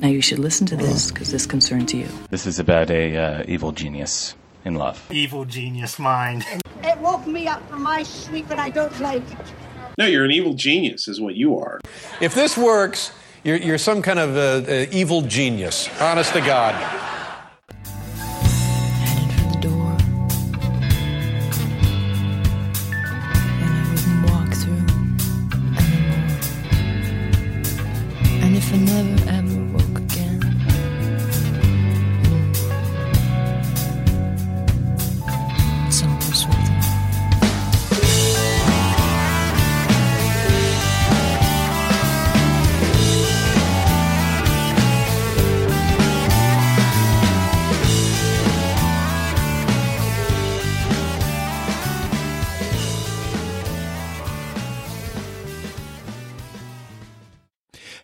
Now you should listen to this because this concerns you. This is about a uh, evil genius in love. Evil genius mind. It woke me up from my sleep and I don't like it. No, you're an evil genius, is what you are. If this works, you're, you're some kind of uh, uh, evil genius. Honest to God.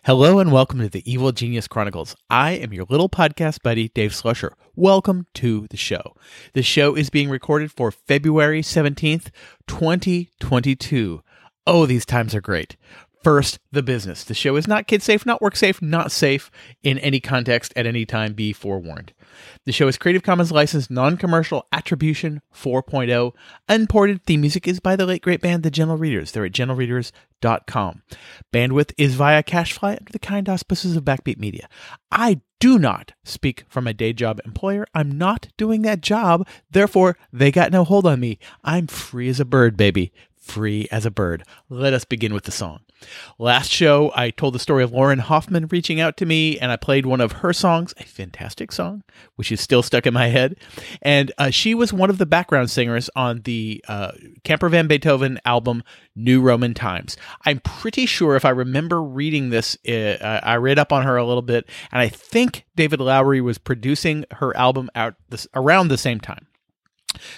Hello and welcome to the Evil Genius Chronicles. I am your little podcast buddy, Dave Slusher. Welcome to the show. The show is being recorded for February 17th, 2022. Oh, these times are great. First, the business. The show is not kid safe, not work safe, not safe in any context at any time. Be forewarned. The show is Creative Commons licensed non-commercial attribution 4.0. Unported theme music is by the late great band The Gentle Readers. They're at gentlereaders.com. Bandwidth is via Cachefly under the kind auspices of Backbeat Media. I do not speak from a day job employer. I'm not doing that job. Therefore, they got no hold on me. I'm free as a bird, baby. Free as a bird. Let us begin with the song. Last show, I told the story of Lauren Hoffman reaching out to me, and I played one of her songs, a fantastic song, which is still stuck in my head. And uh, she was one of the background singers on the uh, Camper Van Beethoven album, New Roman Times. I'm pretty sure if I remember reading this, uh, I read up on her a little bit, and I think David Lowery was producing her album out this, around the same time.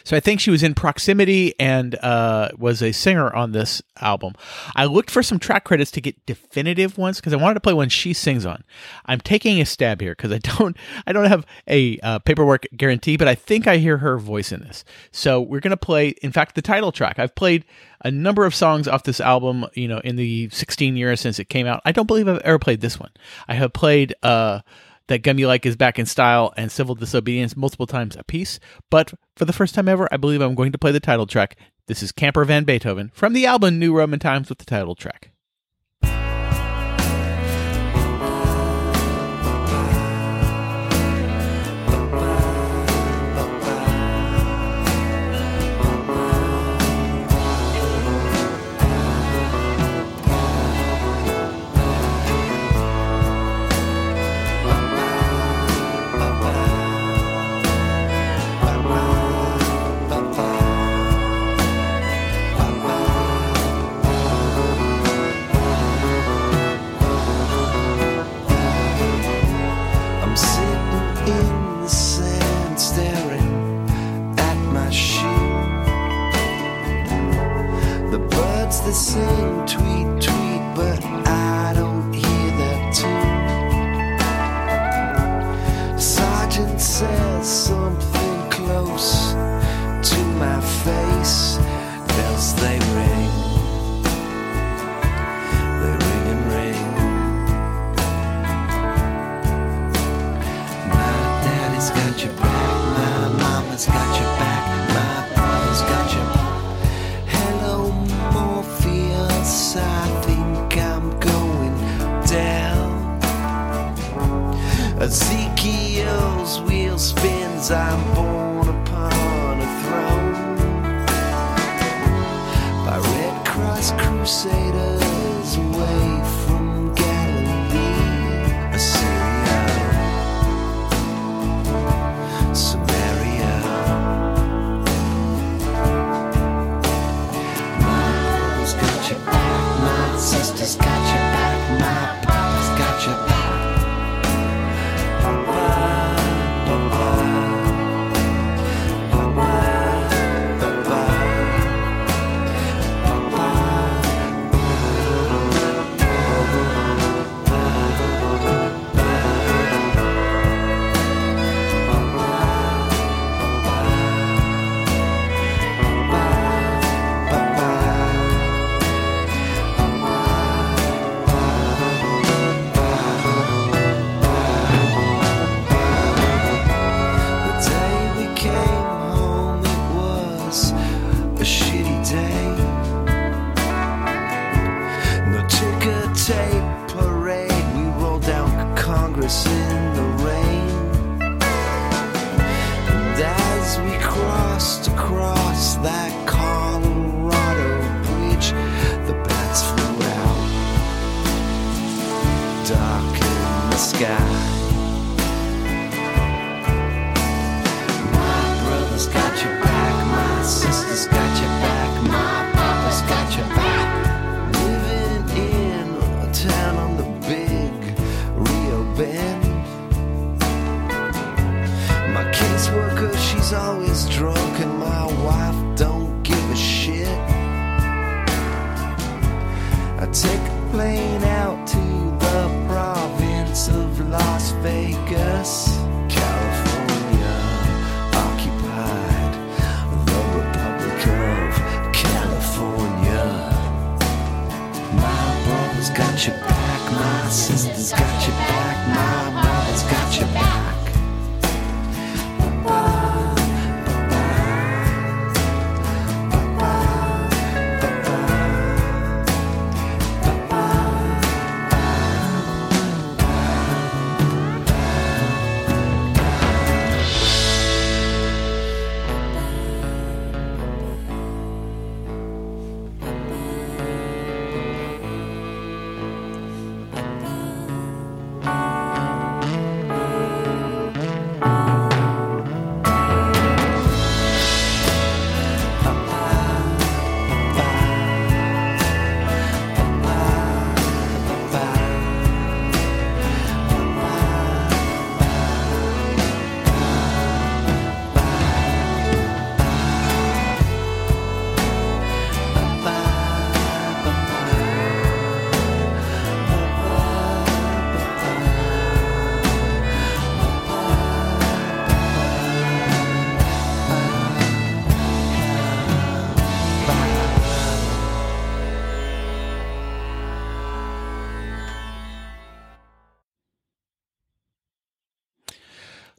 So I think she was in proximity and uh, was a singer on this album. I looked for some track credits to get definitive ones because I wanted to play one she sings on. I'm taking a stab here because I don't I don't have a uh, paperwork guarantee, but I think I hear her voice in this. So we're gonna play. In fact, the title track. I've played a number of songs off this album. You know, in the 16 years since it came out, I don't believe I've ever played this one. I have played. Uh, that Gum You Like is back in style and Civil Disobedience multiple times a piece. But for the first time ever, I believe I'm going to play the title track. This is Camper Van Beethoven from the album New Roman Times with the title track.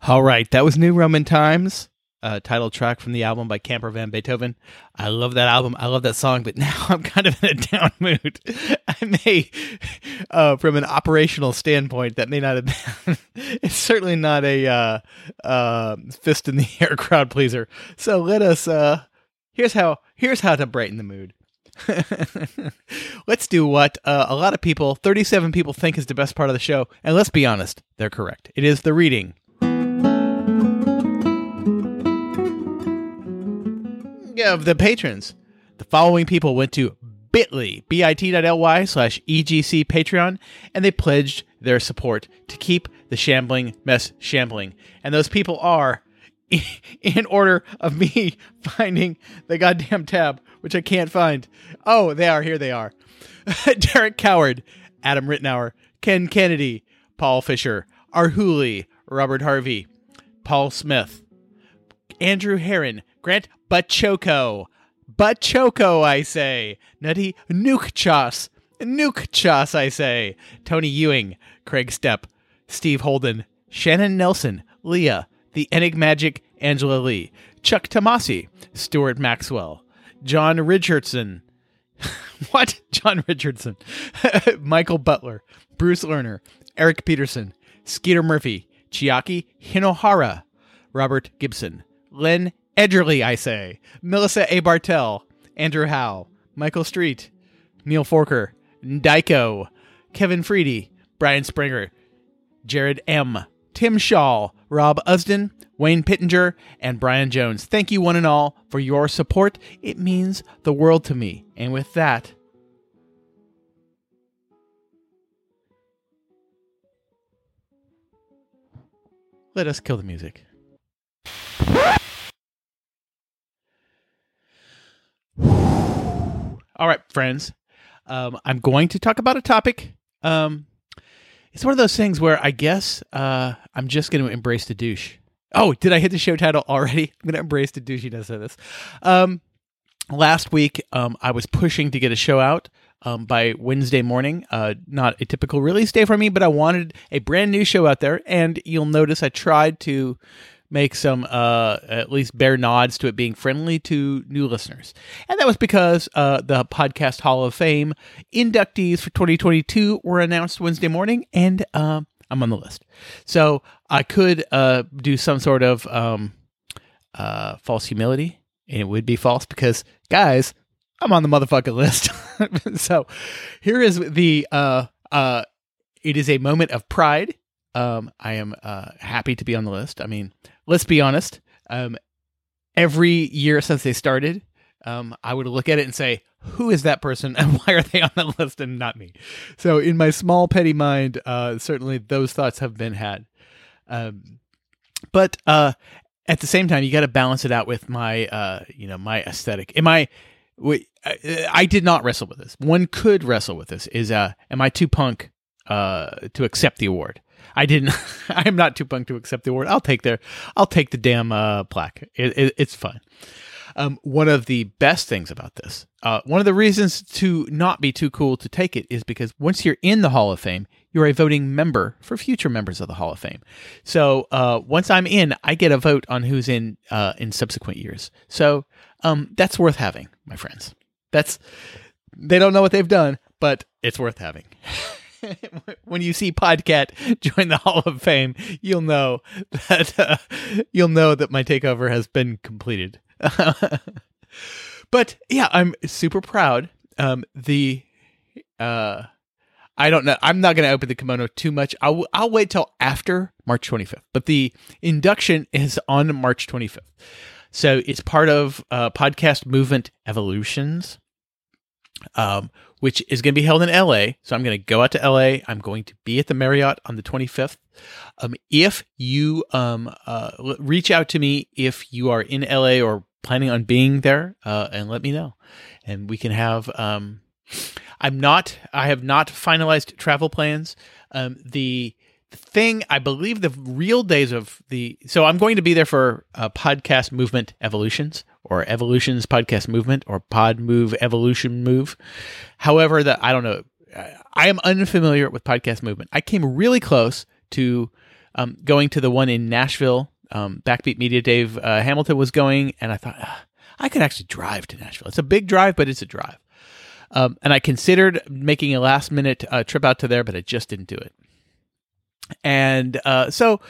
All right, that was New Roman Times, uh, title track from the album by Camper Van Beethoven. I love that album. I love that song, but now I'm kind of in a down mood. I may, uh, from an operational standpoint, that may not have been. it's certainly not a uh, uh, fist in the air crowd pleaser. So let us. Uh, here's how. Here's how to brighten the mood. let's do what uh, a lot of people, 37 people, think is the best part of the show. And let's be honest, they're correct. It is the reading. Of the patrons. The following people went to bit.ly, bit.ly slash EGC Patreon, and they pledged their support to keep the shambling mess shambling. And those people are, in order of me finding the goddamn tab, which I can't find. Oh, they are. Here they are. Derek Coward, Adam Rittenauer, Ken Kennedy, Paul Fisher, Arhuli, Robert Harvey, Paul Smith, Andrew Heron, Grant Bachoco, Bachoco, I say, Nutty Nuke Chos, Nuke I say, Tony Ewing, Craig Stepp, Steve Holden, Shannon Nelson, Leah, the Enigmagic Angela Lee, Chuck Tomasi, Stuart Maxwell, John Richardson, what? John Richardson, Michael Butler, Bruce Lerner, Eric Peterson, Skeeter Murphy, Chiaki Hinohara, Robert Gibson, Len Edgerly, I say, Melissa A. Bartell, Andrew Howe, Michael Street, Neil Forker, Dyko, Kevin Freedy, Brian Springer, Jared M., Tim Shaw, Rob Usden, Wayne Pittenger, and Brian Jones. Thank you, one and all, for your support. It means the world to me. And with that, let us kill the music. All right, friends. Um, I'm going to talk about a topic. Um, it's one of those things where I guess uh, I'm just going to embrace the douche. Oh, did I hit the show title already? I'm going to embrace the douchiness of this. Um, last week, um, I was pushing to get a show out um, by Wednesday morning. Uh, not a typical release day for me, but I wanted a brand new show out there. And you'll notice I tried to make some uh, at least bare nods to it being friendly to new listeners. And that was because uh, the Podcast Hall of Fame inductees for 2022 were announced Wednesday morning. And um, I'm on the list. So I could uh, do some sort of um, uh, false humility, and it would be false because, guys, I'm on the motherfucking list. so here is the uh, uh, it is a moment of pride. Um, I am uh, happy to be on the list. I mean, let's be honest. Um, every year since they started, um, I would look at it and say, "Who is that person, and why are they on that list and not me?" So, in my small petty mind, uh, certainly those thoughts have been had. Um, but uh, at the same time, you got to balance it out with my, uh, you know, my aesthetic. Am I? I did not wrestle with this. One could wrestle with this. Is uh, am I too punk uh, to accept the award? I didn't. I am not too punk to accept the award. I'll take their. I'll take the damn uh, plaque. It, it, it's fine. Um, one of the best things about this, uh, one of the reasons to not be too cool to take it is because once you're in the Hall of Fame, you're a voting member for future members of the Hall of Fame. So uh, once I'm in, I get a vote on who's in uh, in subsequent years. So um, that's worth having, my friends. That's they don't know what they've done, but it's worth having. when you see Podcat join the Hall of Fame, you'll know that uh, you'll know that my takeover has been completed. but yeah, I'm super proud. Um, the uh, I don't know. I'm not going to open the kimono too much. I'll I'll wait till after March 25th. But the induction is on March 25th, so it's part of uh, podcast movement evolutions um, which is going to be held in LA. So I'm going to go out to LA. I'm going to be at the Marriott on the 25th. Um, if you um, uh, reach out to me if you are in LA or planning on being there, uh, and let me know, and we can have. Um, I'm not. I have not finalized travel plans. Um, the thing I believe the real days of the so I'm going to be there for uh, podcast movement evolutions or evolutions podcast movement or pod move evolution move. However, that I don't know. I am unfamiliar with podcast movement. I came really close to um, going to the one in Nashville. Um, Backbeat Media Dave uh, Hamilton was going, and I thought "Ah, I could actually drive to Nashville. It's a big drive, but it's a drive. Um, and I considered making a last minute uh, trip out to there, but I just didn't do it. And uh, so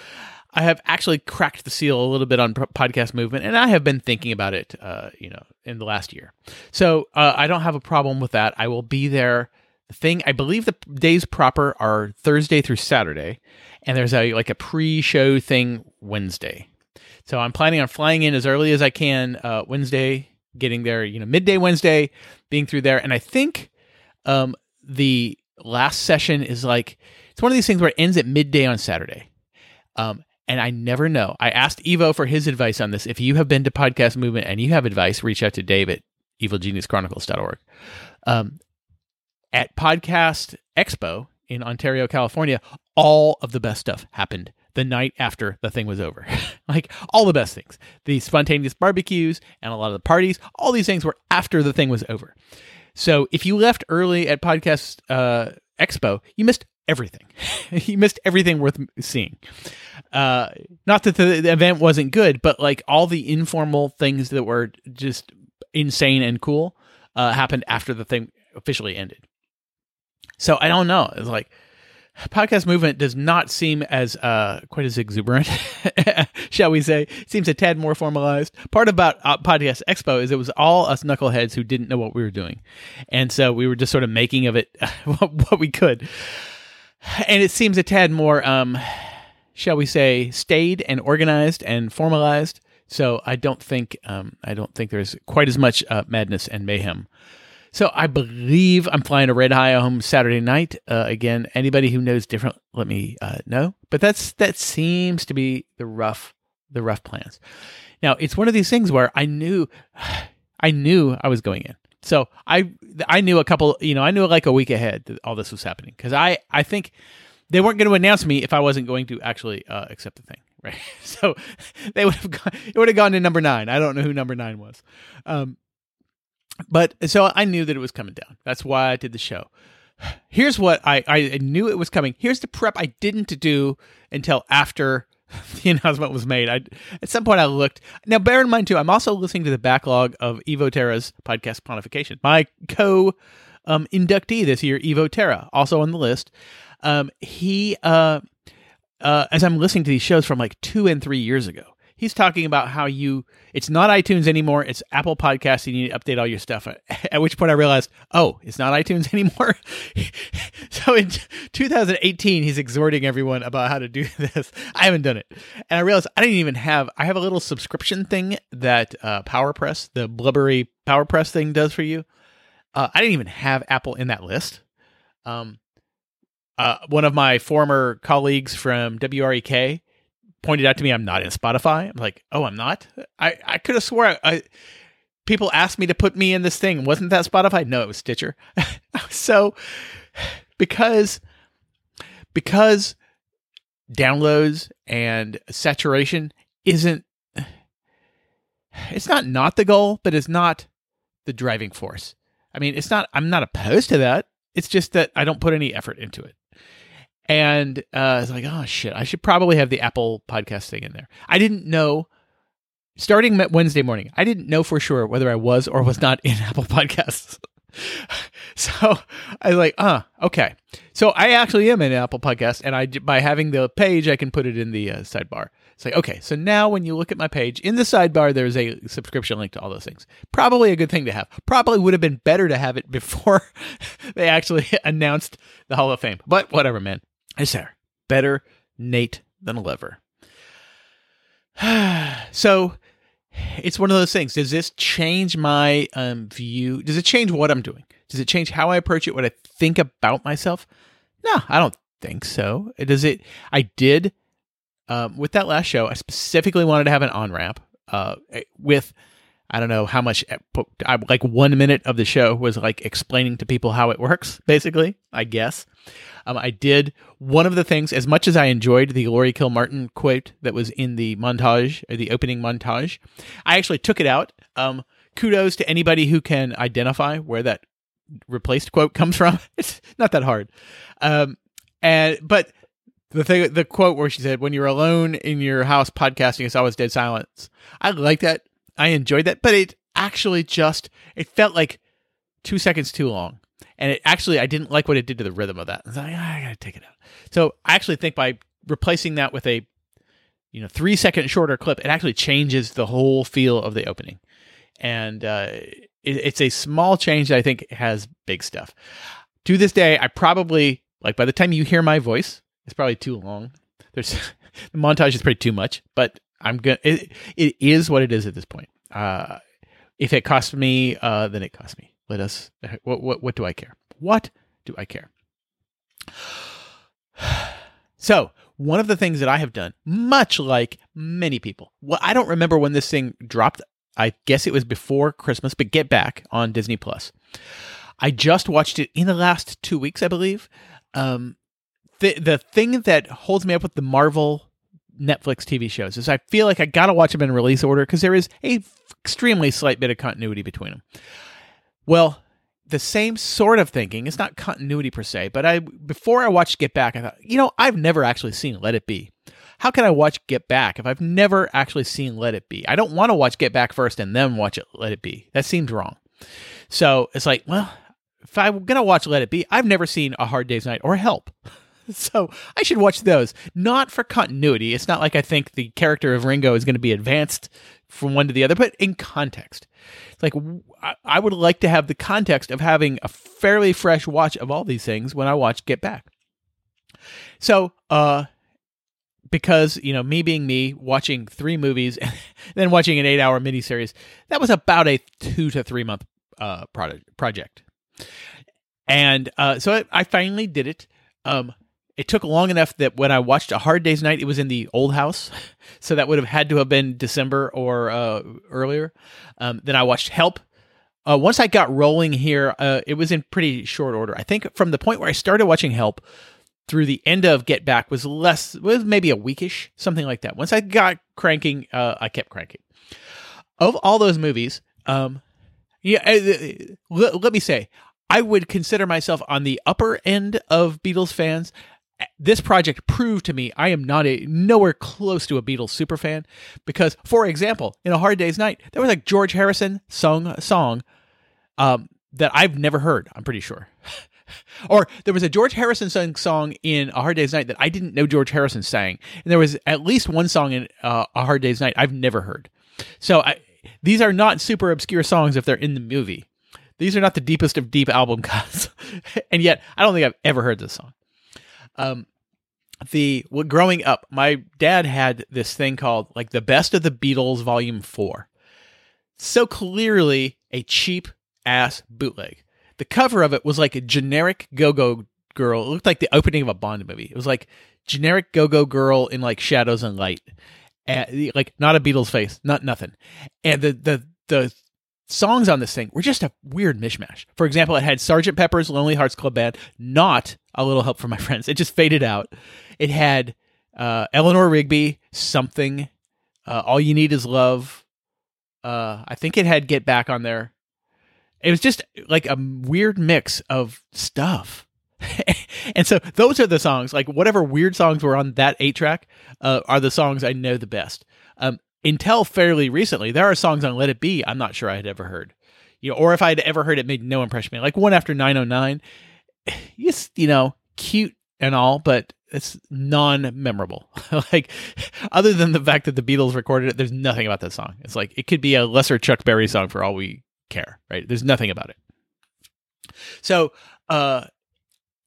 I have actually cracked the seal a little bit on podcast movement, and I have been thinking about it, uh, you know, in the last year. So uh, I don't have a problem with that. I will be there. The thing, I believe the days proper are Thursday through Saturday, and there's a like a pre-show thing Wednesday. So I'm planning on flying in as early as I can uh, Wednesday, getting there, you know, midday Wednesday, being through there, and I think um, the last session is like it's one of these things where it ends at midday on Saturday. Um, and I never know. I asked Evo for his advice on this. If you have been to Podcast Movement and you have advice, reach out to Dave at evilgeniuschronicles.org. Um, at Podcast Expo in Ontario, California, all of the best stuff happened the night after the thing was over. like all the best things. The spontaneous barbecues and a lot of the parties, all these things were after the thing was over. So if you left early at Podcast uh, Expo, you missed everything. he missed everything worth seeing. Uh, not that the, the event wasn't good, but like all the informal things that were just insane and cool uh, happened after the thing officially ended. So I don't know. It's like podcast movement does not seem as uh, quite as exuberant, shall we say? It seems a tad more formalized. Part about uh, podcast expo is it was all us knuckleheads who didn't know what we were doing, and so we were just sort of making of it what we could. And it seems a tad more, um, shall we say, staid and organized and formalized. So I don't think um, I don't think there's quite as much uh, madness and mayhem. So I believe I'm flying to Red High home Saturday night. Uh, again, anybody who knows different, let me uh, know. But that's that seems to be the rough the rough plans. Now it's one of these things where I knew I knew I was going in. So I I knew a couple, you know, I knew like a week ahead that all this was happening because I I think they weren't going to announce me if I wasn't going to actually uh, accept the thing, right? So they would have gone, it would have gone to number nine. I don't know who number nine was, um, but so I knew that it was coming down. That's why I did the show. Here's what I I knew it was coming. Here's the prep I didn't do until after the announcement was made. I at some point I looked. Now bear in mind too, I'm also listening to the backlog of Evo Terra's podcast Pontification. My co um, inductee this year, Evo Terra, also on the list. Um, he uh, uh, as I'm listening to these shows from like two and three years ago. He's talking about how you it's not iTunes anymore, it's Apple Podcasts, you need to update all your stuff. At which point I realized, oh, it's not iTunes anymore. so in 2018, he's exhorting everyone about how to do this. I haven't done it, and I realized I didn't even have. I have a little subscription thing that uh, PowerPress, the Blubrry PowerPress thing, does for you. Uh, I didn't even have Apple in that list. Um, uh, one of my former colleagues from WREK pointed out to me I'm not in Spotify. I'm like, oh, I'm not. I I could have swore I, I people asked me to put me in this thing. Wasn't that Spotify? No, it was Stitcher. so because because downloads and saturation isn't it's not not the goal, but it's not the driving force. I mean, it's not I'm not opposed to that. It's just that I don't put any effort into it. And uh, I was like, oh shit, I should probably have the Apple podcast thing in there. I didn't know starting Wednesday morning, I didn't know for sure whether I was or was not in Apple Podcasts. so I was like, uh, okay. So I actually am in Apple Podcast, and I by having the page, I can put it in the uh, sidebar. It's like, okay, so now when you look at my page in the sidebar, there's a subscription link to all those things. Probably a good thing to have. Probably would have been better to have it before they actually announced the Hall of Fame. But whatever, man. It's there. Better Nate than a liver. so it's one of those things. Does this change my um, view? Does it change what I'm doing? Does it change how I approach it? What I think about myself? No, I don't think so. Does it? I did um, with that last show. I specifically wanted to have an on ramp uh, with. I don't know how much, like one minute of the show was like explaining to people how it works, basically, I guess. Um, I did one of the things, as much as I enjoyed the Laurie Kilmartin quote that was in the montage, or the opening montage, I actually took it out. Um, kudos to anybody who can identify where that replaced quote comes from. It's not that hard. Um, and, but the thing, the quote where she said, "When you're alone in your house podcasting, it's always dead silence." I like that. I enjoyed that, but it actually just it felt like two seconds too long and it actually I didn't like what it did to the rhythm of that. I was like, ah, I gotta take it out. So I actually think by replacing that with a you know three second shorter clip, it actually changes the whole feel of the opening, and uh, it, it's a small change that I think has big stuff. To this day, I probably like by the time you hear my voice, it's probably too long. There's the montage is pretty too much, but I'm gonna. It, it is what it is at this point. Uh, if it costs me, uh, then it costs me. Let us. What what what do I care? What do I care? So one of the things that I have done, much like many people, well, I don't remember when this thing dropped. I guess it was before Christmas, but Get Back on Disney Plus. I just watched it in the last two weeks, I believe. Um, the the thing that holds me up with the Marvel Netflix TV shows is I feel like I gotta watch them in release order because there is a extremely slight bit of continuity between them. Well, the same sort of thinking. It's not continuity per se, but I before I watched Get Back, I thought, you know, I've never actually seen Let It Be. How can I watch Get Back if I've never actually seen Let It Be? I don't want to watch Get Back first and then watch it Let It Be. That seems wrong. So it's like, well, if I'm gonna watch Let It Be, I've never seen A Hard Day's Night or Help. So I should watch those. Not for continuity. It's not like I think the character of Ringo is going to be advanced from one to the other, but in context. It's like I would like to have the context of having a fairly fresh watch of all these things when I watch Get Back. So, uh, because you know me being me, watching three movies and then watching an eight-hour miniseries, that was about a two to three month uh, project. And uh, so I, I finally did it. Um, it took long enough that when I watched A Hard Day's Night, it was in the old house. So that would have had to have been December or uh, earlier. Um, then I watched Help. Uh, once I got rolling here, uh, it was in pretty short order. I think from the point where I started watching Help through the end of Get Back was less, was maybe a weekish, something like that. Once I got cranking, uh, I kept cranking. Of all those movies, um, yeah, uh, let, let me say, I would consider myself on the upper end of Beatles fans this project proved to me I am not a nowhere close to a Beatles super fan because, for example, in A Hard Day's Night, there was like George Harrison sung song um, that I've never heard. I'm pretty sure. Or there was a George Harrison sung song in A Hard Day's Night that I didn't know George Harrison sang, and there was at least one song in uh, A Hard Day's Night I've never heard. So I, these are not super obscure songs if they're in the movie. These are not the deepest of deep album cuts, and yet I don't think I've ever heard this song. Um, the well, growing up, my dad had this thing called like the best of the Beatles Volume Four. So clearly a cheap ass bootleg. The cover of it was like a generic go-go girl. It looked like the opening of a Bond movie. It was like generic go-go girl in like shadows and light, and, like not a Beatles face, not nothing. And the the the songs on this thing were just a weird mishmash. For example, it had Sergeant Pepper's Lonely Hearts Club Band, not a little help from my friends. It just faded out. It had uh, Eleanor Rigby, something. Uh, All you need is love. Uh, I think it had Get Back on there. It was just like a weird mix of stuff. and so those are the songs, like whatever weird songs were on that eight track, uh, are the songs I know the best. Um, until fairly recently, there are songs on Let It Be I'm not sure I had ever heard, you know, or if I had ever heard it, made no impression on me. Like one after 909, yes, you know, cute and all, but it's non-memorable. like other than the fact that the Beatles recorded it, there's nothing about that song. It's like it could be a lesser Chuck Berry song for all we care, right? There's nothing about it. So, uh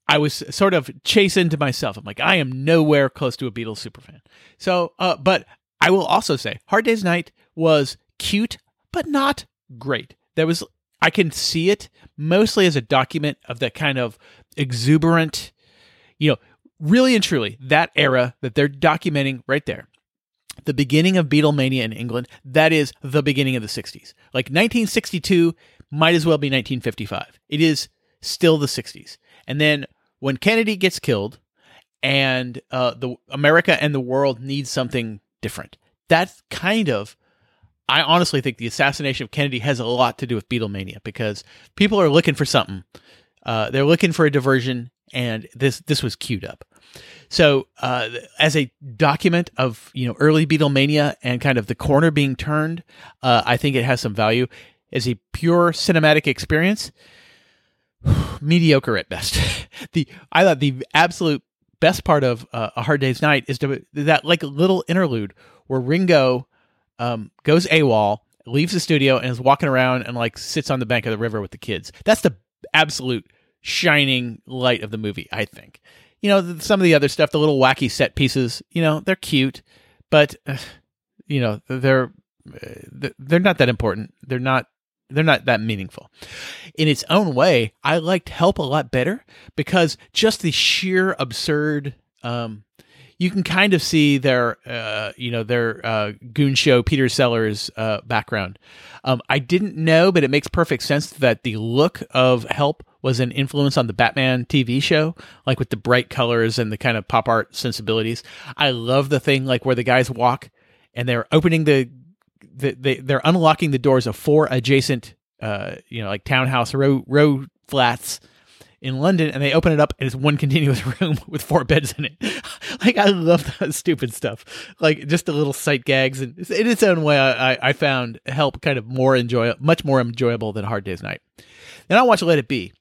I was sort of chasing to myself. I'm like, I am nowhere close to a Beatles superfan. So, uh, but I will also say, Hard Day's Night was cute, but not great. There was, I can see it mostly as a document of that kind of exuberant, you know, really and truly that era that they're documenting right there. The beginning of Beatlemania in England, that is the beginning of the 60s. Like 1962 might as well be 1955. It is still the 60s. And then when Kennedy gets killed and uh, the America and the world needs something different. That's kind of I honestly think the assassination of Kennedy has a lot to do with Beatlemania because people are looking for something. Uh, they're looking for a diversion, and this this was queued up. So, uh, as a document of you know early Beatlemania and kind of the corner being turned, uh, I think it has some value. As a pure cinematic experience, mediocre at best. the I thought the absolute best part of uh, a hard day's night is to, that like little interlude where Ringo um, goes AWOL, leaves the studio, and is walking around and like sits on the bank of the river with the kids. That's the absolute shining light of the movie, I think. You know, some of the other stuff, the little wacky set pieces, you know, they're cute, but uh, you know, they're uh, they're not that important. They're not they're not that meaningful. In its own way, I liked Help a lot better because just the sheer absurd um, you can kind of see their uh, you know their uh, goon show Peter Sellers uh, background. Um, I didn't know, but it makes perfect sense that the look of Help was an influence on the Batman TV show, like with the bright colors and the kind of pop art sensibilities. I love the thing like where the guys walk and they're opening the, they, they're unlocking the doors of four adjacent uh, you know like townhouse row row flats in London and they open it up and it's one continuous room with four beds in it. like I love that stupid stuff. Like just the little sight gags and in its own way, I, I found Help kind of more enjoy much more enjoyable than Hard Day's Night. Then I watch Let It Be.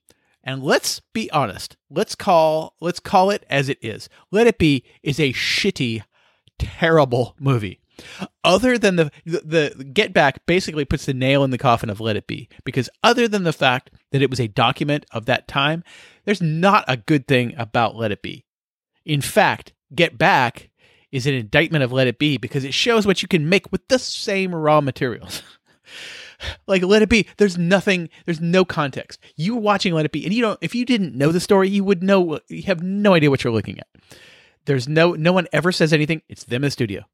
And let's be honest. Let's call let's call it as it is. Let It Be is a shitty, terrible movie. Other than the, the the Get Back basically puts the nail in the coffin of Let It Be because other than the fact that it was a document of that time, there's not a good thing about Let It Be. In fact, Get Back is an indictment of Let It Be because it shows what you can make with the same raw materials. like Let It Be, there's nothing, there's no context. You were watching Let It Be, and you don't. If you didn't know the story, you would know. You have no idea what you're looking at. There's no, no one ever says anything. It's them in the studio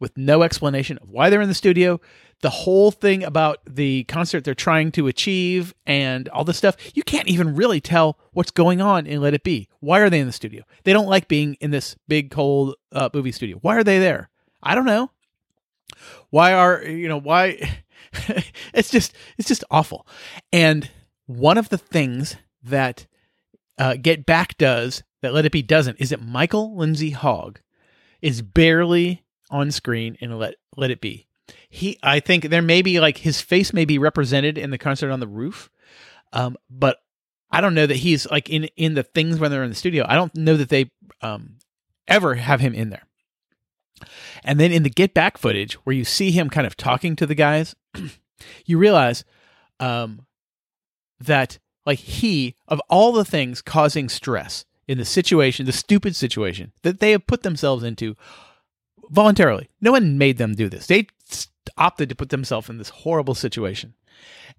with no explanation of why they're in the studio. The whole thing about the concert they're trying to achieve and all this stuff, you can't even really tell what's going on in Let It Be. Why are they in the studio? They don't like being in this big, cold uh, movie studio. Why are they there? I don't know. Why are, you know, why? it's just, it's just awful. And one of the things that uh, Get Back does that Let It Be doesn't is that Michael Lindsay Hogg is barely on screen and let let it be. He, I think there may be like his face may be represented in the concert on the roof, um, but I don't know that he's like in in the things when they're in the studio. I don't know that they um, ever have him in there. And then in the get back footage where you see him kind of talking to the guys, you realize um, that like he of all the things causing stress in the situation, the stupid situation that they have put themselves into voluntarily. No one made them do this. They opted to put themselves in this horrible situation.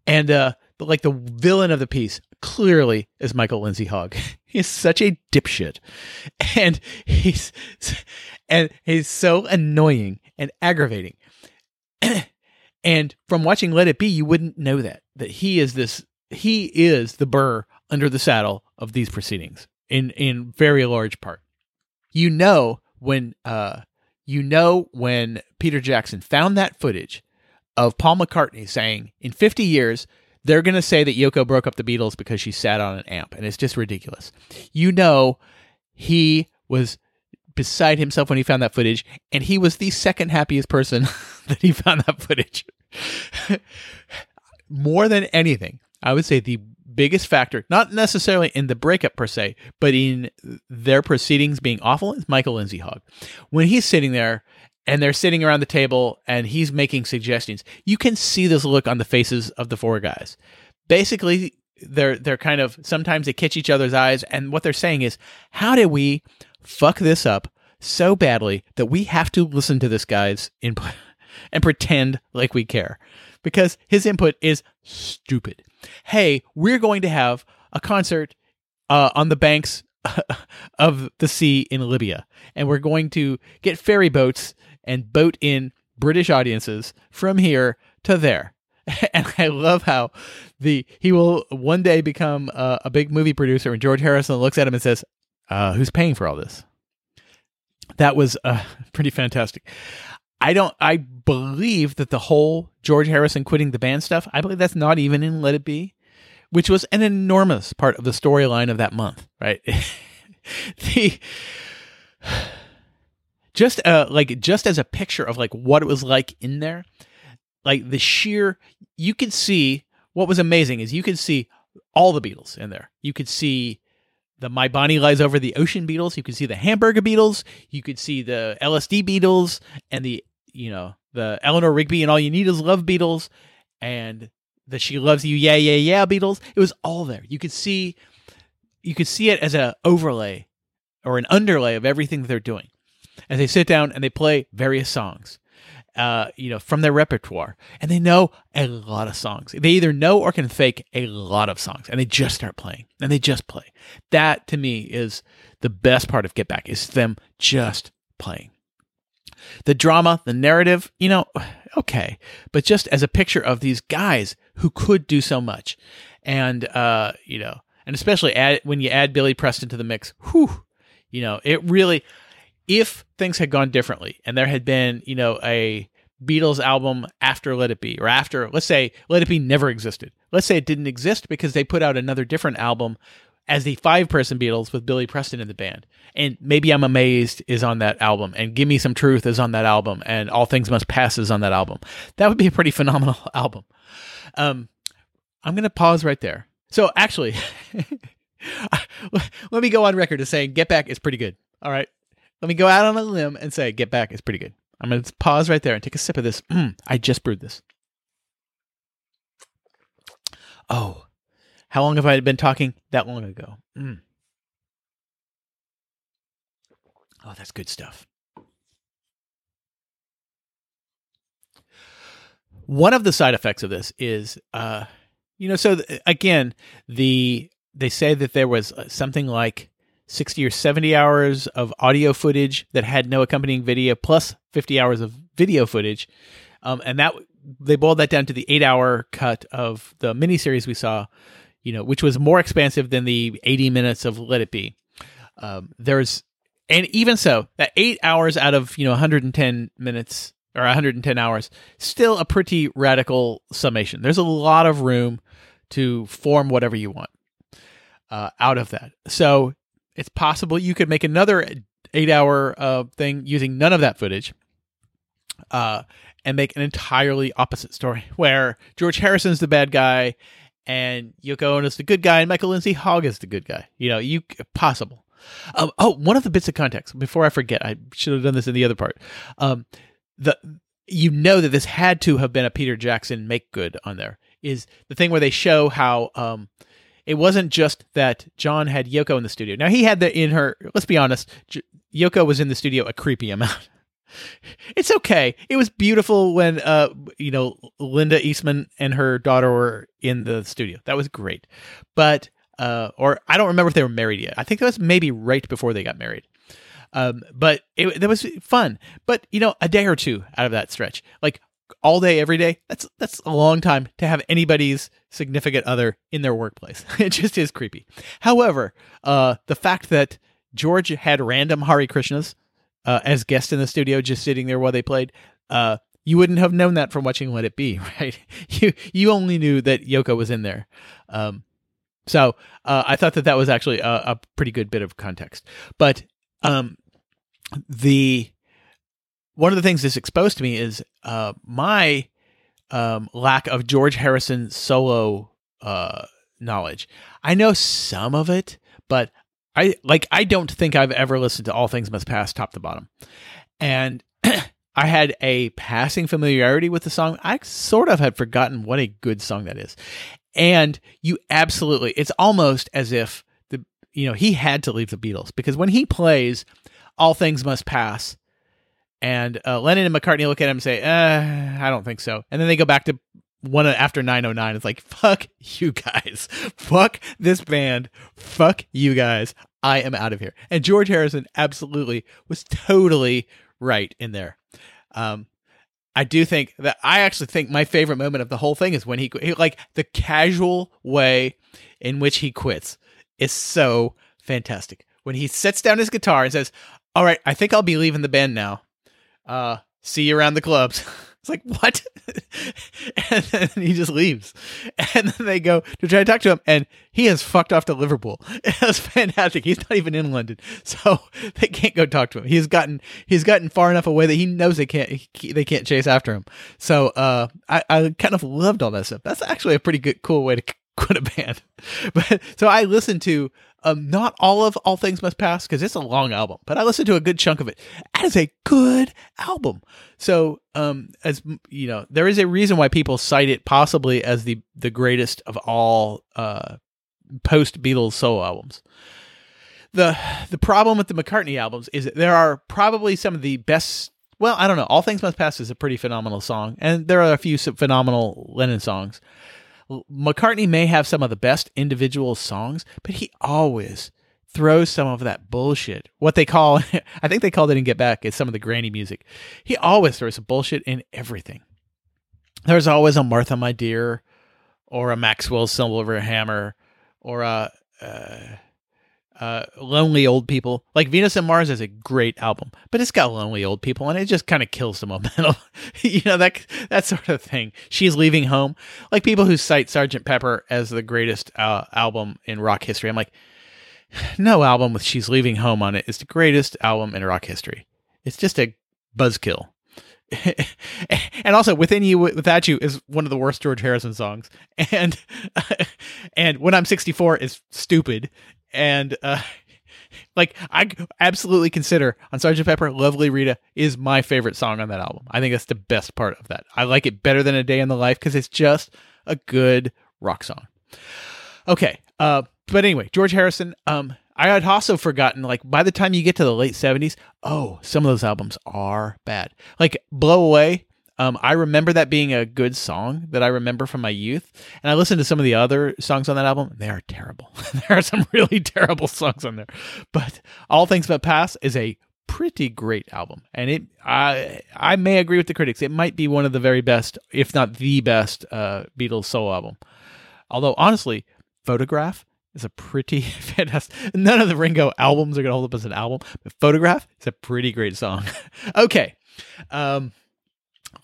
And uh but like the villain of the piece clearly is Michael Lindsay Hogg. He's such a dipshit. And he's and he's so annoying and aggravating. and from watching Let It Be, you wouldn't know that. That he is this he is the burr under the saddle of these proceedings in in very large part. You know when uh you know when Peter Jackson found that footage of Paul McCartney saying in 50 years they're going to say that Yoko broke up the Beatles because she sat on an amp and it's just ridiculous. You know he was beside himself when he found that footage and he was the second happiest person that he found that footage. More than anything, I would say the biggest factor, not necessarily in the breakup per se, but in their proceedings being awful, is Michael Lindsay Hogg. When he's sitting there and they're sitting around the table and he's making suggestions, you can see this look on the faces of the four guys. Basically, they're they're kind of sometimes they catch each other's eyes, and what they're saying is, how did we fuck this up so badly that we have to listen to this guy's input and pretend like we care? Because his input is stupid. Hey, we're going to have a concert uh, on the banks of the sea in Libya, and we're going to get ferry boats and boat in British audiences from here to there. And I love how the he will one day become a, a big movie producer, and George Harrison looks at him and says, uh, "Who's paying for all this?" That was uh, pretty fantastic. I don't. I believe that the whole George Harrison quitting the band stuff. I believe that's not even in Let It Be, which was an enormous part of the storyline of that month. Right. the just uh like just as a picture of like what it was like in there like the sheer you could see what was amazing is you could see all the beatles in there you could see the my bonnie lies over the ocean beatles you could see the hamburger beatles you could see the lsd beatles and the you know the eleanor rigby and all you need is love beatles and the she loves you yeah yeah yeah beatles it was all there you could see you could see it as a overlay or an underlay of everything that they're doing as they sit down and they play various songs uh, you know, from their repertoire, and they know a lot of songs. They either know or can fake a lot of songs, and they just start playing, and they just play. That to me is the best part of Get Back is them just playing. The drama, the narrative, you know, okay, but just as a picture of these guys who could do so much, and uh, you know, and especially add, when you add Billy Preston to the mix, whew, you know, it really if things had gone differently and there had been, you know, a Beatles album after Let It Be, or after, let's say, Let It Be never existed. Let's say it didn't exist because they put out another different album as the five person Beatles with Billy Preston in the band. And maybe I'm Amazed is on that album, and Give Me Some Truth is on that album, and All Things Must Pass is on that album. That would be a pretty phenomenal album. Um, I'm going to pause right there. So actually, let me go on record as saying Get Back is pretty good. All right. Let me go out on a limb and say Get Back is pretty good. I'm going to pause right there and take a sip of this. Mm, I just brewed this. Oh, how long have I been talking? That long ago. Mm. Oh, that's good stuff. One of the side effects of this is, uh, you know, so th- again, the they say that there was uh, something like 60 or 70 hours of audio footage that had no accompanying video plus 50 hours of video footage um, and that they boiled that down to the eight hour cut of the miniseries we saw you know which was more expansive than the 80 minutes of let it be. Um, there's and even so that eight hours out of you know 110 minutes or 110 hours still a pretty radical summation. There's a lot of room to form whatever you want uh, out of that. So it's possible you could make another eight hour uh, thing using none of that footage uh, and make an entirely opposite story where George Harrison's the bad guy and Yoko Ono is the good guy, and Michael Lindsay Hogg is the good guy. You know, you possible. Um, oh, one of the bits of context before I forget, I should have done this in the other part. Um, the you know that this had to have been a Peter Jackson make good on there is the thing where they show how um, it wasn't just that John had Yoko in the studio. Now he had the in her. Let's be honest, J- Yoko was in the studio a creepy amount. It's okay. It was beautiful when uh you know Linda Eastman and her daughter were in the studio. That was great. But uh or I don't remember if they were married yet. I think that was maybe right before they got married. Um but it that was fun. But you know, a day or two out of that stretch. Like all day every day, that's that's a long time to have anybody's significant other in their workplace. it just is creepy. However, uh the fact that George had random Hare Krishnas uh, as guests in the studio, just sitting there while they played. Uh, you wouldn't have known that from watching Let It Be, right? You you only knew that Yoko was in there. Um, so uh, I thought that that was actually a, a pretty good bit of context. But um, the one of the things this exposed to me is uh, my um, lack of George Harrison solo uh, knowledge. I know some of it, but I like I don't think I've ever listened to All Things Must Pass top to bottom. And I had a passing familiarity with the song. I sort of had forgotten what a good song that is. And you absolutely it's almost as if the you know, he had to leave the Beatles because when he plays All Things Must Pass and uh, Lennon and McCartney look at him and say, uh, I don't think so. And then they go back to one after 909 it's like fuck you guys. Fuck this band. Fuck you guys. I am out of here. And george harrison absolutely was totally right in there. Um i do think that i actually think my favorite moment of the whole thing is when he, he like the casual way in which he quits is so fantastic. When he sets down his guitar and says all right i think i'll be leaving the band now. Uh see you around the clubs It's like, what? and then he just leaves. And then they go to try to talk to him, and he has fucked off to Liverpool. That's fantastic. He's not even in London. So they can't go talk to him. He's gotten he's gotten far enough away that he knows they can't he, they can't chase after him. So uh I, I kind of loved all that stuff. That's actually a pretty good cool way to quit a band. But so I listened to um, not all of All Things Must Pass because it's a long album, but I listened to a good chunk of it. That is a good album. So, um, as you know, there is a reason why people cite it possibly as the the greatest of all uh, post Beatles solo albums. the The problem with the McCartney albums is that there are probably some of the best. Well, I don't know. All Things Must Pass is a pretty phenomenal song, and there are a few phenomenal Lennon songs. McCartney may have some of the best individual songs, but he always throws some of that bullshit. What they call, I think they called it in Get Back, is some of the granny music. He always throws some bullshit in everything. There's always a Martha, My Dear, or a Maxwell Silver Hammer, or a. Uh, uh, lonely old people. Like venus and mars is a great album but it's got lonely old people and it just kind of kills the momentum. You know that that sort of thing. She's leaving home. Like people who cite sergeant pepper as the greatest uh, album in rock history i'm like no album with she's leaving home on it is the greatest album in rock history. It's just a buzzkill. And also within you without you is one of the worst george harrison songs. And and when i'm 64 is stupid and uh like I absolutely consider on Sergeant Pepper, "Lovely Rita" is my favorite song on that album. I think that's the best part of that. I like it better than "A Day in the Life" because it's just a good rock song. Okay, uh, but anyway, George Harrison. Um, I had also forgotten. Like by the time you get to the late seventies, oh, some of those albums are bad. Like "Blow Away." Um, I remember that being a good song that I remember from my youth, and I listened to some of the other songs on that album. They are terrible. there are some really terrible songs on there, but All Things Must Pass is a pretty great album, and it I I may agree with the critics. It might be one of the very best, if not the best, uh, Beatles solo album. Although honestly, Photograph is a pretty fantastic. None of the Ringo albums are gonna hold up as an album, but Photograph is a pretty great song. okay. Um,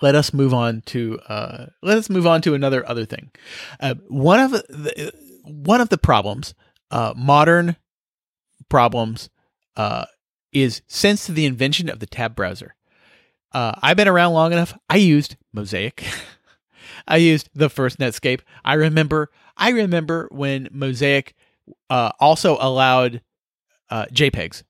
let us move on to uh, let us move on to another other thing. Uh, one of the one of the problems, uh, modern problems, uh, is since the invention of the tab browser. Uh, I've been around long enough. I used Mosaic. I used the first Netscape. I remember I remember when Mosaic uh, also allowed JPEGs.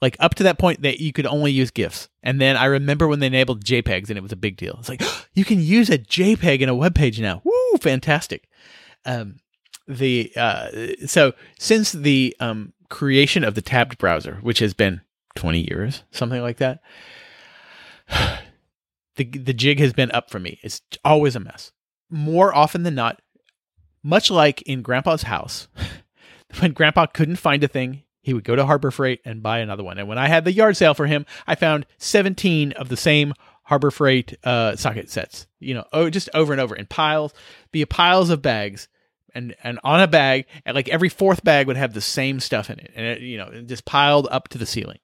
Like up to that point, that you could only use GIFs, and then I remember when they enabled JPEGs, and it was a big deal. It's like you can use a JPEG in a web page now. Woo, fantastic! Um, the uh, so since the um, creation of the tabbed browser, which has been twenty years, something like that, the the jig has been up for me. It's always a mess. More often than not, much like in Grandpa's house, when Grandpa couldn't find a thing, he would go to Harbor Freight and buy another one. And when I had the yard sale for him, I found 17 of the same Harbor Freight uh, socket sets. You know, oh, just over and over in piles, be piles of bags. And, and on a bag, and like every fourth bag would have the same stuff in it, and it, you know, just piled up to the ceiling.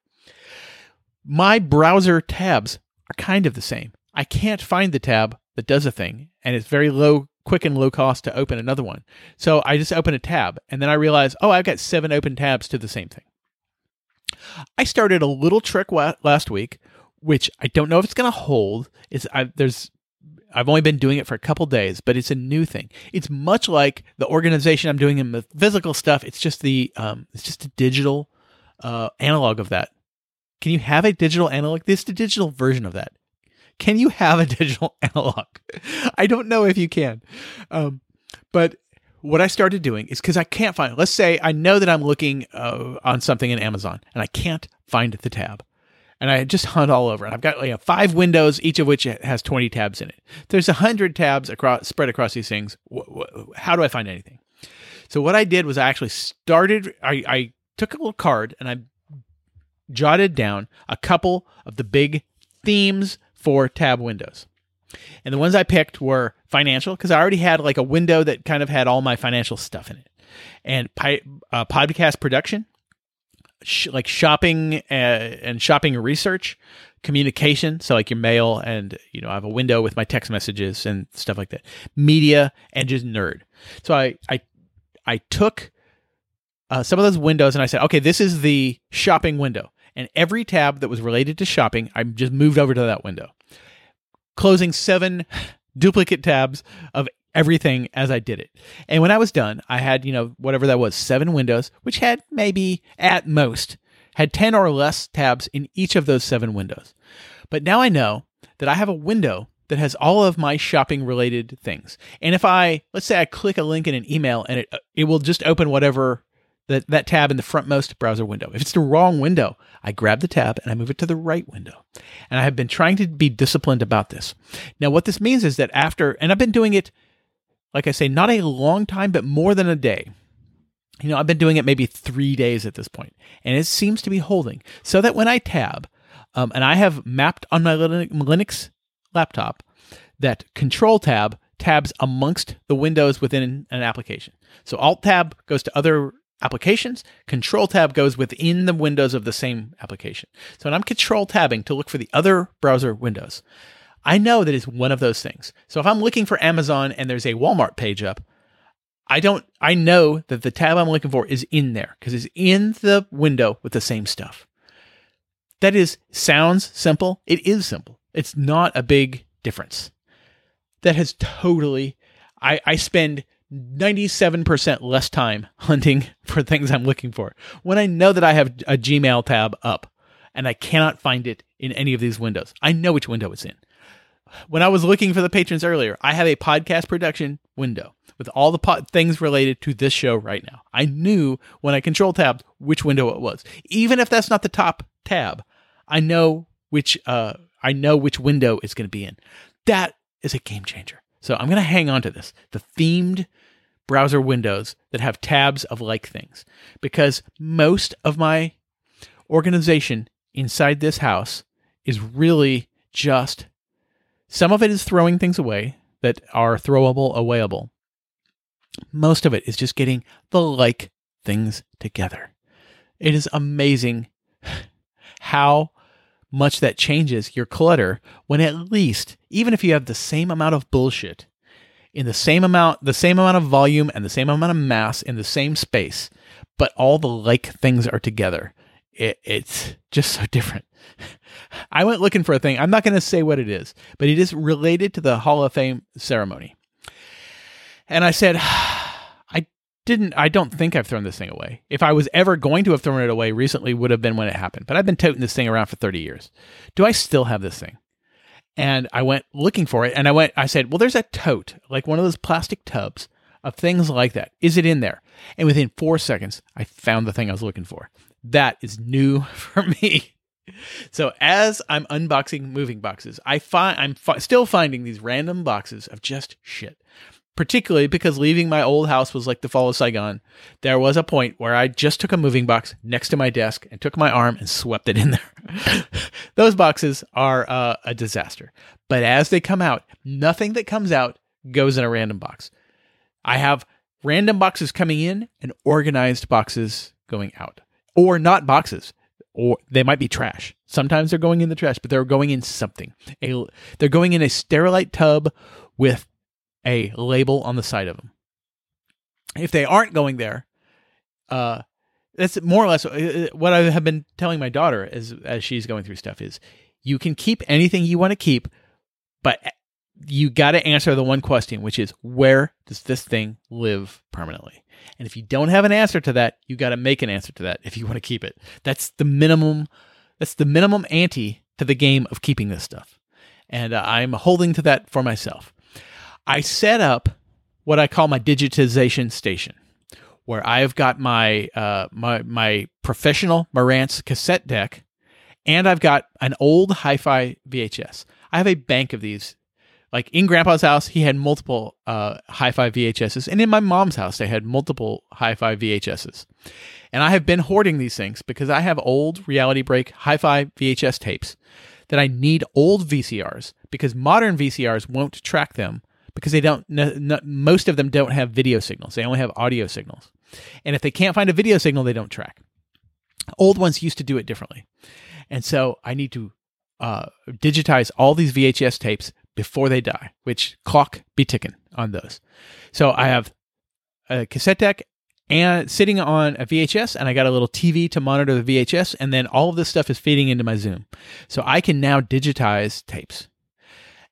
My browser tabs are kind of the same. I can't find the tab that does a thing, and it's very low, quick and low cost to open another one. So I just open a tab, and then I realize, oh, I've got seven open tabs to the same thing. I started a little trick last week, which I don't know if it's going to hold. It's I, there's I've only been doing it for a couple days, but it's a new thing. It's much like the organization I'm doing in the physical stuff. It's just the um, it's just a digital uh, analog of that. Can you have a digital analog? This is the digital version of that. Can you have a digital analog? I don't know if you can. Um, but what I started doing is because I can't find. Let's say I know that I'm looking uh, on something in Amazon and I can't find the tab, and I just hunt all over. And I've got like five windows, each of which has 20 tabs in it. There's a hundred tabs across spread across these things. How do I find anything? So what I did was I actually started. I, I took a little card and I jotted down a couple of the big themes for tab windows. And the ones I picked were financial because I already had like a window that kind of had all my financial stuff in it, and pi- uh, podcast production, sh- like shopping uh, and shopping research, communication, so like your mail and you know I have a window with my text messages and stuff like that, media and just nerd. So I I I took uh, some of those windows and I said, okay, this is the shopping window. And every tab that was related to shopping, I just moved over to that window, closing seven duplicate tabs of everything as I did it. And when I was done, I had, you know, whatever that was, seven windows, which had maybe at most had 10 or less tabs in each of those seven windows. But now I know that I have a window that has all of my shopping related things. And if I, let's say I click a link in an email and it, it will just open whatever that, that tab in the frontmost browser window. If it's the wrong window, I grab the tab and I move it to the right window. And I have been trying to be disciplined about this. Now, what this means is that after, and I've been doing it, like I say, not a long time, but more than a day. You know, I've been doing it maybe three days at this point, and it seems to be holding. So that when I tab, um, and I have mapped on my Linux laptop that Control tab tabs amongst the windows within an application. So Alt tab goes to other applications, Control tab goes within the windows of the same application. So when I'm Control tabbing to look for the other browser windows, I know that it's one of those things. So if I'm looking for Amazon and there's a Walmart page up, I don't I know that the tab I'm looking for is in there because it's in the window with the same stuff. That is sounds simple. It is simple. It's not a big difference. That has totally I, I spend 97% less time hunting for things I'm looking for when I know that I have a Gmail tab up and I cannot find it in any of these windows. I know which window it's in. When I was looking for the patrons earlier, I have a podcast production window with all the po- things related to this show right now. I knew when I control tabbed which window it was. Even if that's not the top tab, I know which uh, I know which window it's going to be in. That is a game changer. So I'm going to hang on to this. The themed browser windows that have tabs of like things because most of my organization inside this house is really just some of it is throwing things away that are throwable, awayable. Most of it is just getting the like things together. It is amazing how much that changes your clutter when at least, even if you have the same amount of bullshit in the same amount, the same amount of volume and the same amount of mass in the same space, but all the like things are together. It, it's just so different. I went looking for a thing. I'm not going to say what it is, but it is related to the Hall of Fame ceremony. And I said, I didn't I don't think I've thrown this thing away. If I was ever going to have thrown it away recently would have been when it happened. But I've been toting this thing around for 30 years. Do I still have this thing? And I went looking for it and I went I said, "Well, there's a tote, like one of those plastic tubs of things like that. Is it in there?" And within 4 seconds, I found the thing I was looking for. That is new for me. So as I'm unboxing moving boxes, I find I'm fi- still finding these random boxes of just shit. Particularly because leaving my old house was like the fall of Saigon. There was a point where I just took a moving box next to my desk and took my arm and swept it in there. Those boxes are uh, a disaster. But as they come out, nothing that comes out goes in a random box. I have random boxes coming in and organized boxes going out, or not boxes, or they might be trash. Sometimes they're going in the trash, but they're going in something. A, they're going in a sterilite tub with a label on the side of them. If they aren't going there, uh, that's more or less uh, what I have been telling my daughter as as she's going through stuff is you can keep anything you want to keep, but you got to answer the one question, which is where does this thing live permanently? And if you don't have an answer to that, you got to make an answer to that if you want to keep it. That's the minimum. That's the minimum ante to the game of keeping this stuff, and uh, I'm holding to that for myself. I set up what I call my digitization station, where I've got my uh, my my professional Marantz cassette deck, and I've got an old hi-fi VHS. I have a bank of these. Like in Grandpa's house, he had multiple uh, hi-fi VHSs, and in my mom's house, they had multiple hi-fi VHSs. And I have been hoarding these things because I have old Reality Break hi-fi VHS tapes that I need old VCRs because modern VCRs won't track them because they don't most of them don't have video signals. They only have audio signals. And if they can't find a video signal they don't track. Old ones used to do it differently. And so i need to uh, digitize all these vhs tapes before they die which clock be ticking on those. So i have a cassette deck and sitting on a VHS, and I got a little TV to monitor the VHS, and then all of this stuff is feeding into my Zoom. So I can now digitize tapes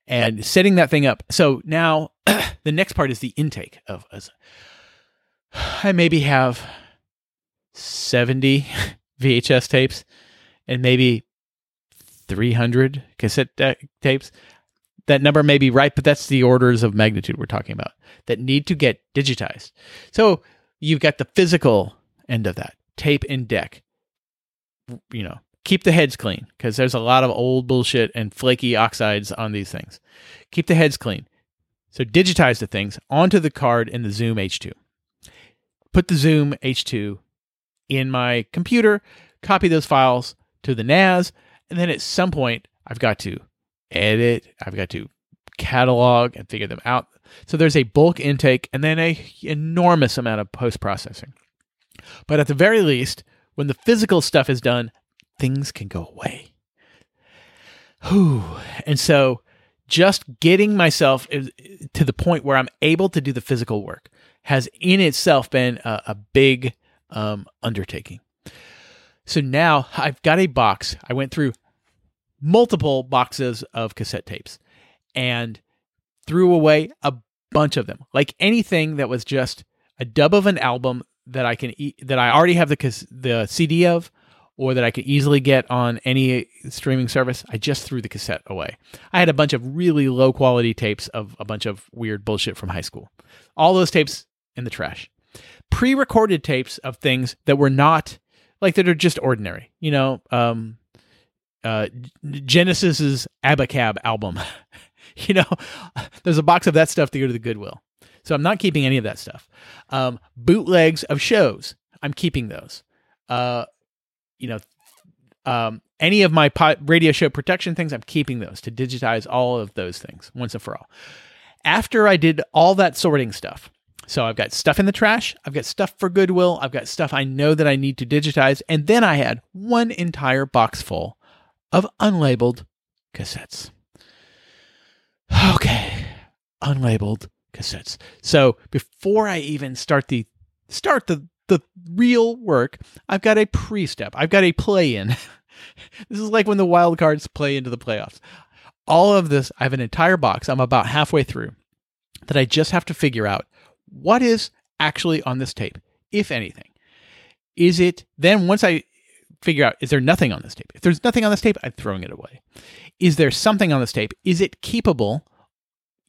and setting that thing up. So now the next part is the intake of. As I maybe have seventy VHS tapes and maybe three hundred cassette da- tapes. That number may be right, but that's the orders of magnitude we're talking about that need to get digitized. So you've got the physical end of that tape and deck. You know, keep the heads clean because there's a lot of old bullshit and flaky oxides on these things. Keep the heads clean. So digitize the things onto the card in the Zoom H2. Put the Zoom H2 in my computer, copy those files to the NAS, and then at some point I've got to edit, I've got to catalog and figure them out. So there's a bulk intake and then a enormous amount of post processing. But at the very least, when the physical stuff is done, things can go away. Whew. And so just getting myself to the point where I'm able to do the physical work has in itself been a, a big um, undertaking. So now I've got a box. I went through multiple boxes of cassette tapes and threw away a bunch of them. Like anything that was just a dub of an album that I can e- that I already have the the CD of or that I could easily get on any streaming service, I just threw the cassette away. I had a bunch of really low quality tapes of a bunch of weird bullshit from high school. All those tapes in the trash. Pre recorded tapes of things that were not like that are just ordinary. You know, um, uh, Genesis's Abacab album. you know, there's a box of that stuff to go to the Goodwill. So I'm not keeping any of that stuff. Um, bootlegs of shows, I'm keeping those. Uh, you know, um, any of my radio show protection things, I'm keeping those to digitize all of those things once and for all. After I did all that sorting stuff, so I've got stuff in the trash, I've got stuff for Goodwill, I've got stuff I know that I need to digitize, and then I had one entire box full of unlabeled cassettes. Okay, unlabeled cassettes. So before I even start the start the the real work, I've got a pre-step. I've got a play-in. this is like when the wild cards play into the playoffs. All of this, I have an entire box. I'm about halfway through that I just have to figure out what is actually on this tape, if anything? Is it then once I figure out is there nothing on this tape? If there's nothing on this tape, I'm throwing it away. Is there something on this tape? Is it keepable?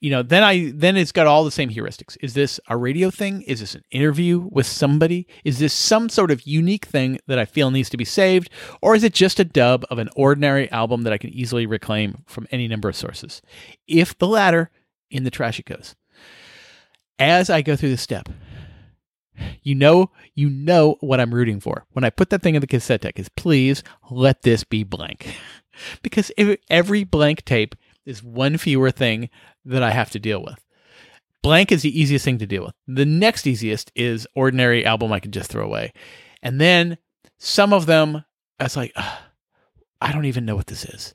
You know, then I then it's got all the same heuristics. Is this a radio thing? Is this an interview with somebody? Is this some sort of unique thing that I feel needs to be saved? Or is it just a dub of an ordinary album that I can easily reclaim from any number of sources? If the latter, in the trash it goes. As I go through this step, you know, you know what I'm rooting for. When I put that thing in the cassette deck is please let this be blank. Because every blank tape is one fewer thing that I have to deal with. Blank is the easiest thing to deal with. The next easiest is ordinary album I can just throw away. And then some of them, I was like, I don't even know what this is.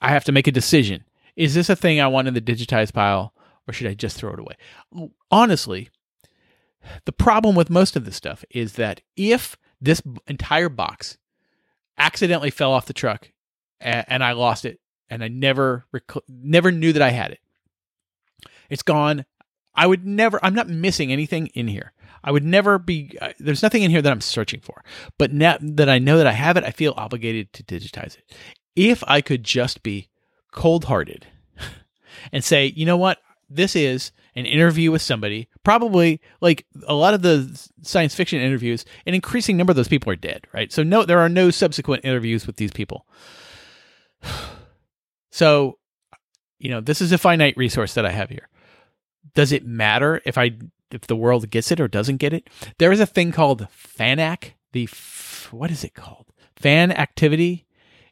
I have to make a decision. Is this a thing I want in the digitized pile or should I just throw it away? Honestly, the problem with most of this stuff is that if this entire box accidentally fell off the truck and, and I lost it and I never rec- never knew that I had it, it's gone. I would never. I'm not missing anything in here. I would never be. Uh, there's nothing in here that I'm searching for. But now that I know that I have it, I feel obligated to digitize it. If I could just be cold-hearted and say, you know what, this is an interview with somebody. Probably like a lot of the science fiction interviews, an increasing number of those people are dead, right? So no, there are no subsequent interviews with these people. So, you know, this is a finite resource that I have here. Does it matter if I if the world gets it or doesn't get it? There is a thing called FANAC. The f- what is it called? Fan activity.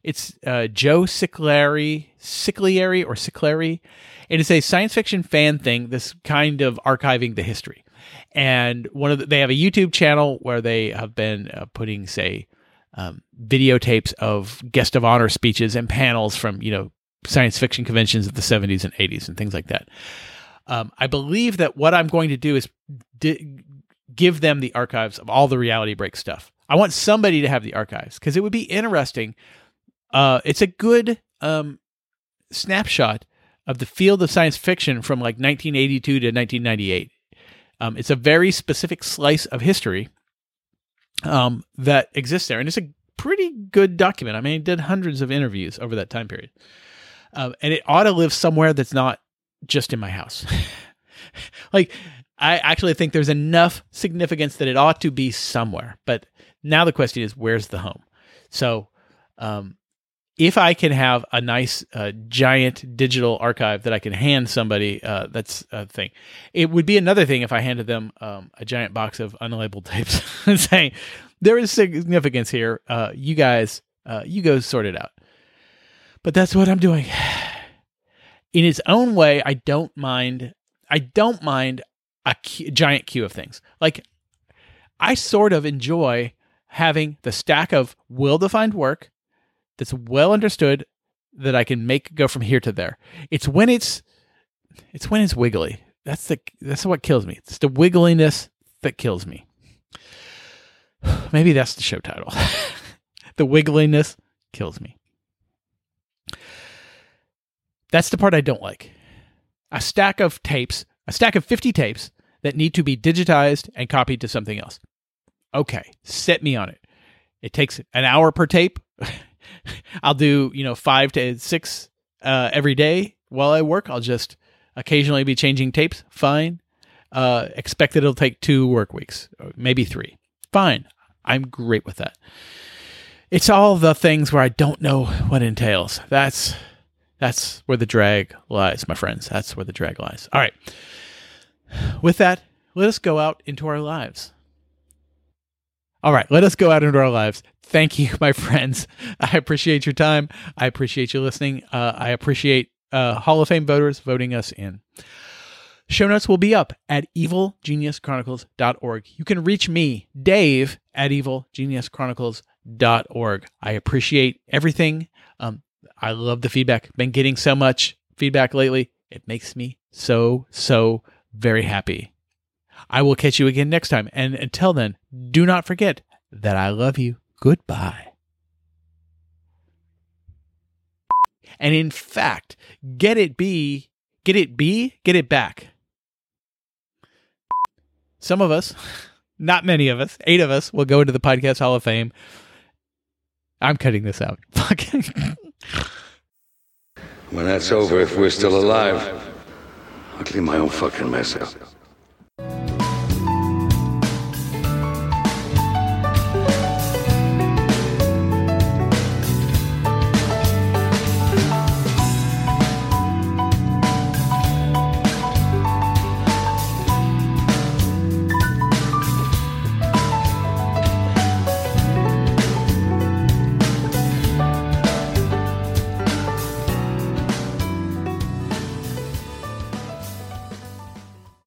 It's uh, Joe Siclari, Ciclieri or Siclari. It is a science fiction fan thing. This kind of archiving the history, and one of the, they have a YouTube channel where they have been uh, putting, say, um, videotapes of guest of honor speeches and panels from you know science fiction conventions of the 70s and 80s and things like that. Um, I believe that what I'm going to do is di- give them the archives of all the reality break stuff. I want somebody to have the archives because it would be interesting. Uh, it's a good um, snapshot of the field of science fiction from like 1982 to 1998. Um, it's a very specific slice of history um, that exists there, and it's a pretty good document. I mean, it did hundreds of interviews over that time period, um, and it ought to live somewhere that's not just in my house. like, I actually think there's enough significance that it ought to be somewhere. But now the question is, where's the home? So, um, if I can have a nice uh, giant digital archive that I can hand somebody, uh, that's a thing. It would be another thing if I handed them um, a giant box of unlabeled tapes and saying, "There is significance here. Uh, you guys, uh, you go sort it out." But that's what I'm doing. In its own way, I don't mind. I don't mind a giant queue of things. Like I sort of enjoy having the stack of well-defined work that's well understood that I can make go from here to there. It's when it's it's when it's wiggly. That's the that's what kills me. It's the wiggliness that kills me. Maybe that's the show title. the wiggliness kills me. That's the part I don't like. A stack of tapes, a stack of 50 tapes that need to be digitized and copied to something else. Okay, set me on it. It takes an hour per tape. I'll do, you know, five to six uh, every day while I work. I'll just occasionally be changing tapes. Fine. Uh, expect that it'll take two work weeks, maybe three. Fine. I'm great with that. It's all the things where I don't know what entails. That's that's where the drag lies, my friends. That's where the drag lies. All right. With that, let us go out into our lives. All right, let us go out into our lives. Thank you, my friends. I appreciate your time. I appreciate you listening. Uh, I appreciate uh, Hall of Fame voters voting us in. Show notes will be up at evilgeniuschronicles.org. You can reach me, Dave, at evilgeniuschronicles.org. I appreciate everything. Um, I love the feedback. Been getting so much feedback lately. It makes me so, so very happy. I will catch you again next time. And until then, do not forget that I love you. Goodbye. And in fact, get it be, get it be, get it back. Some of us, not many of us, eight of us, will go into the Podcast Hall of Fame. I'm cutting this out. Fucking. When that's over, if we're still alive, I'll clean my own fucking mess up.